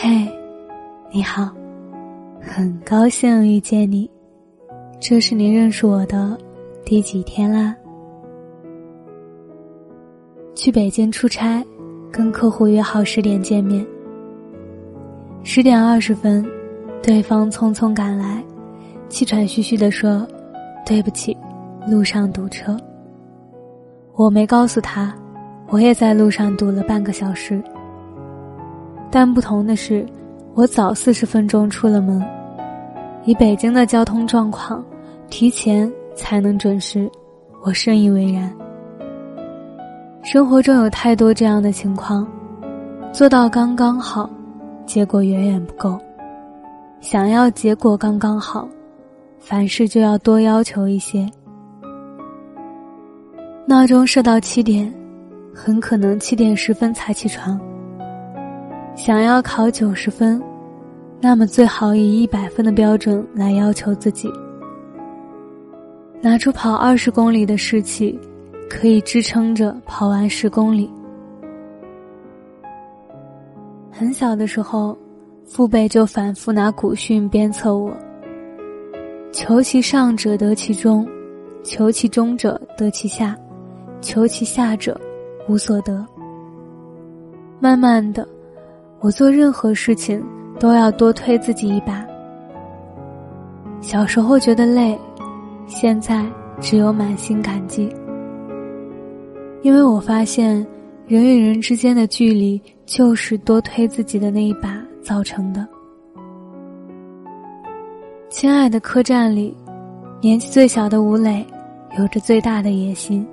嘿，你好，很高兴遇见你。这是你认识我的第几天啦？去北京出差，跟客户约好十点见面。十点二十分，对方匆匆赶来，气喘吁吁的说：“对不起，路上堵车。”我没告诉他，我也在路上堵了半个小时。但不同的是，我早四十分钟出了门。以北京的交通状况，提前才能准时，我深以为然。生活中有太多这样的情况，做到刚刚好，结果远远不够。想要结果刚刚好，凡事就要多要求一些。闹钟设到七点，很可能七点十分才起床。想要考九十分，那么最好以一百分的标准来要求自己。拿出跑二十公里的士气，可以支撑着跑完十公里。很小的时候，父辈就反复拿古训鞭策我：“求其上者得其中，求其中者得其下，求其下者无所得。”慢慢的。我做任何事情都要多推自己一把。小时候觉得累，现在只有满心感激。因为我发现，人与人之间的距离就是多推自己的那一把造成的。亲爱的客栈里，年纪最小的吴磊，有着最大的野心。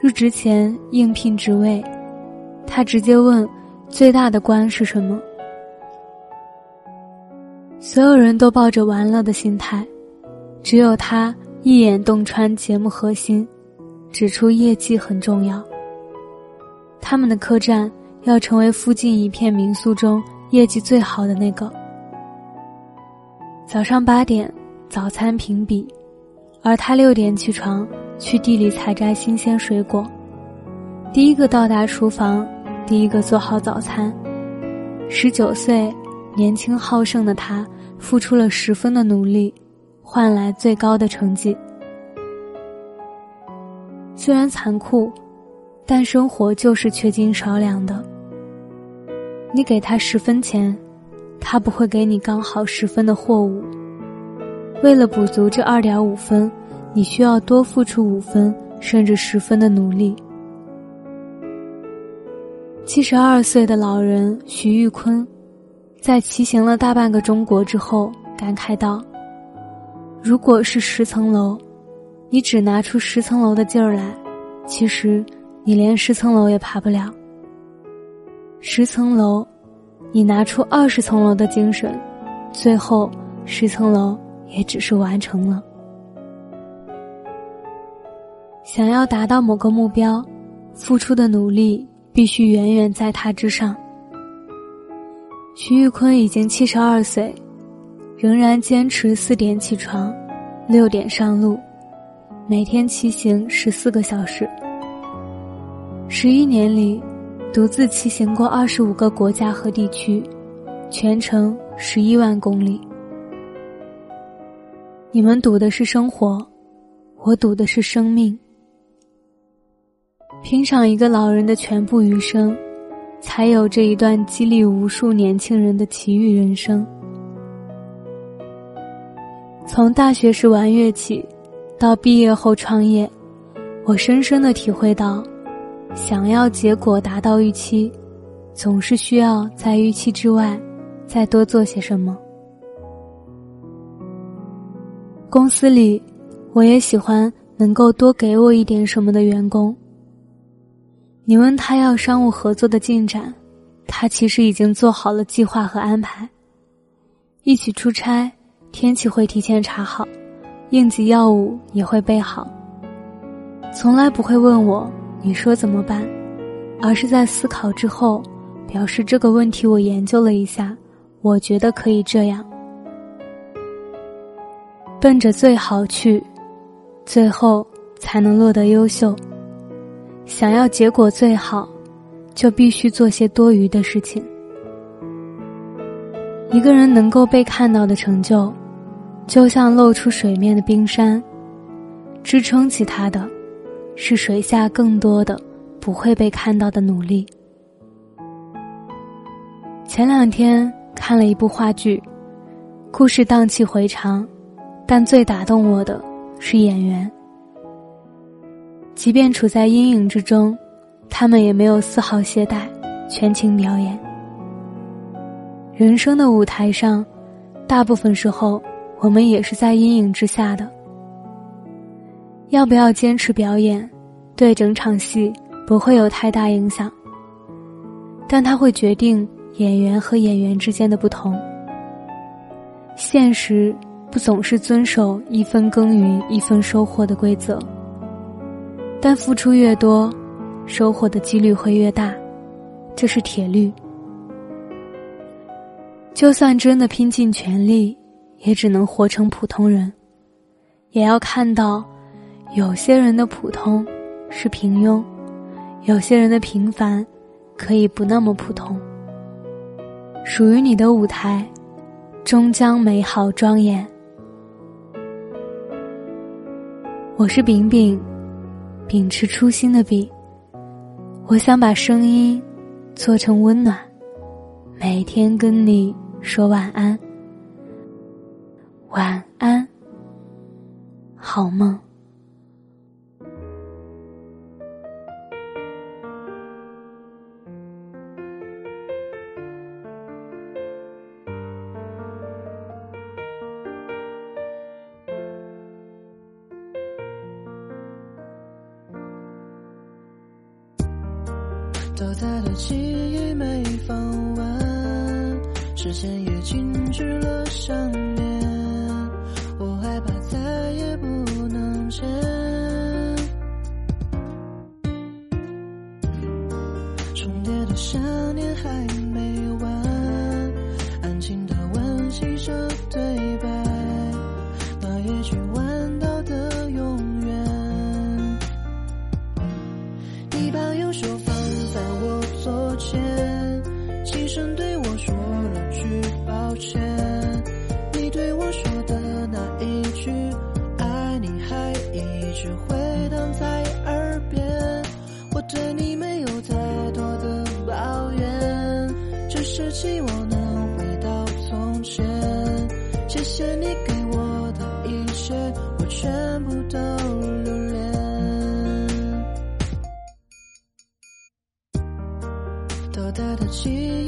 入职前应聘职位，他直接问。最大的关是什么？所有人都抱着玩乐的心态，只有他一眼洞穿节目核心，指出业绩很重要。他们的客栈要成为附近一片民宿中业绩最好的那个。早上八点，早餐评比，而他六点起床去地里采摘新鲜水果，第一个到达厨房。第一个做好早餐，十九岁，年轻好胜的他，付出了十分的努力，换来最高的成绩。虽然残酷，但生活就是缺斤少两的。你给他十分钱，他不会给你刚好十分的货物。为了补足这二点五分，你需要多付出五分甚至十分的努力。七十二岁的老人徐玉坤，在骑行了大半个中国之后，感慨道：“如果是十层楼，你只拿出十层楼的劲儿来，其实你连十层楼也爬不了。十层楼，你拿出二十层楼的精神，最后十层楼也只是完成了。想要达到某个目标，付出的努力。”必须远远在他之上。徐玉坤已经七十二岁，仍然坚持四点起床，六点上路，每天骑行十四个小时。十一年里，独自骑行过二十五个国家和地区，全程十一万公里。你们赌的是生活，我赌的是生命。拼上一个老人的全部余生，才有这一段激励无数年轻人的奇遇人生。从大学时玩乐器，到毕业后创业，我深深的体会到，想要结果达到预期，总是需要在预期之外，再多做些什么。公司里，我也喜欢能够多给我一点什么的员工。你问他要商务合作的进展，他其实已经做好了计划和安排。一起出差，天气会提前查好，应急药物也会备好。从来不会问我你说怎么办，而是在思考之后，表示这个问题我研究了一下，我觉得可以这样。奔着最好去，最后才能落得优秀。想要结果最好，就必须做些多余的事情。一个人能够被看到的成就，就像露出水面的冰山，支撑起他的，是水下更多的不会被看到的努力。前两天看了一部话剧，故事荡气回肠，但最打动我的是演员。即便处在阴影之中，他们也没有丝毫懈怠，全情表演。人生的舞台上，大部分时候我们也是在阴影之下的。要不要坚持表演，对整场戏不会有太大影响，但它会决定演员和演员之间的不同。现实不总是遵守一分耕耘一分收获的规则，但付出越多，收获的几率会越大，这是铁律。就算真的拼尽全力，也只能活成普通人，也要看到，有些人的普通是平庸，有些人的平凡可以不那么普通。属于你的舞台，终将美好庄严。我是饼饼，秉持初心的笔，我想把声音做成温暖，每天跟你。说晚安，晚安，好梦。倒塌的记忆没放完。时间也静止了想念，我害怕再也不能见。重叠的想念还对我说了句抱。歉，你对我说的那一句“爱你”还一直回荡在耳边。我对你没有太多的抱怨，只是期望能回到从前。谢谢你给我的一切，我全部都留恋。多大的记忆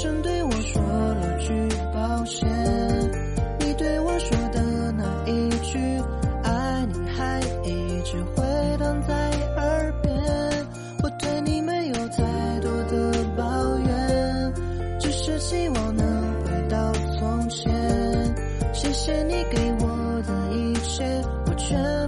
声对我说了句抱歉你对我说的那一句爱你还一直回荡在耳边我对你没有太多的抱怨只是希望能回到从前谢谢你给我的一切我全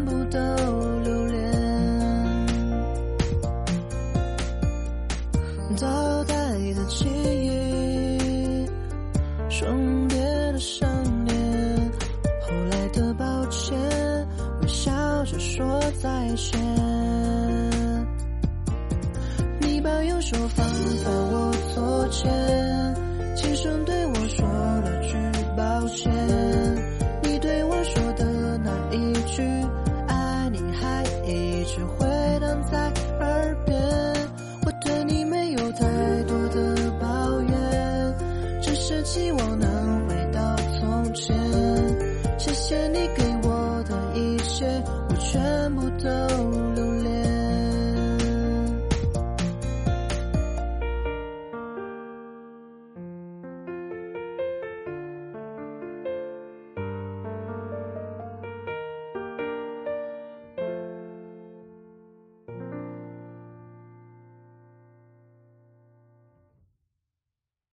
说再见你把右手放在我左肩轻声对我说了句抱歉。你对我说的那一句爱你还一直回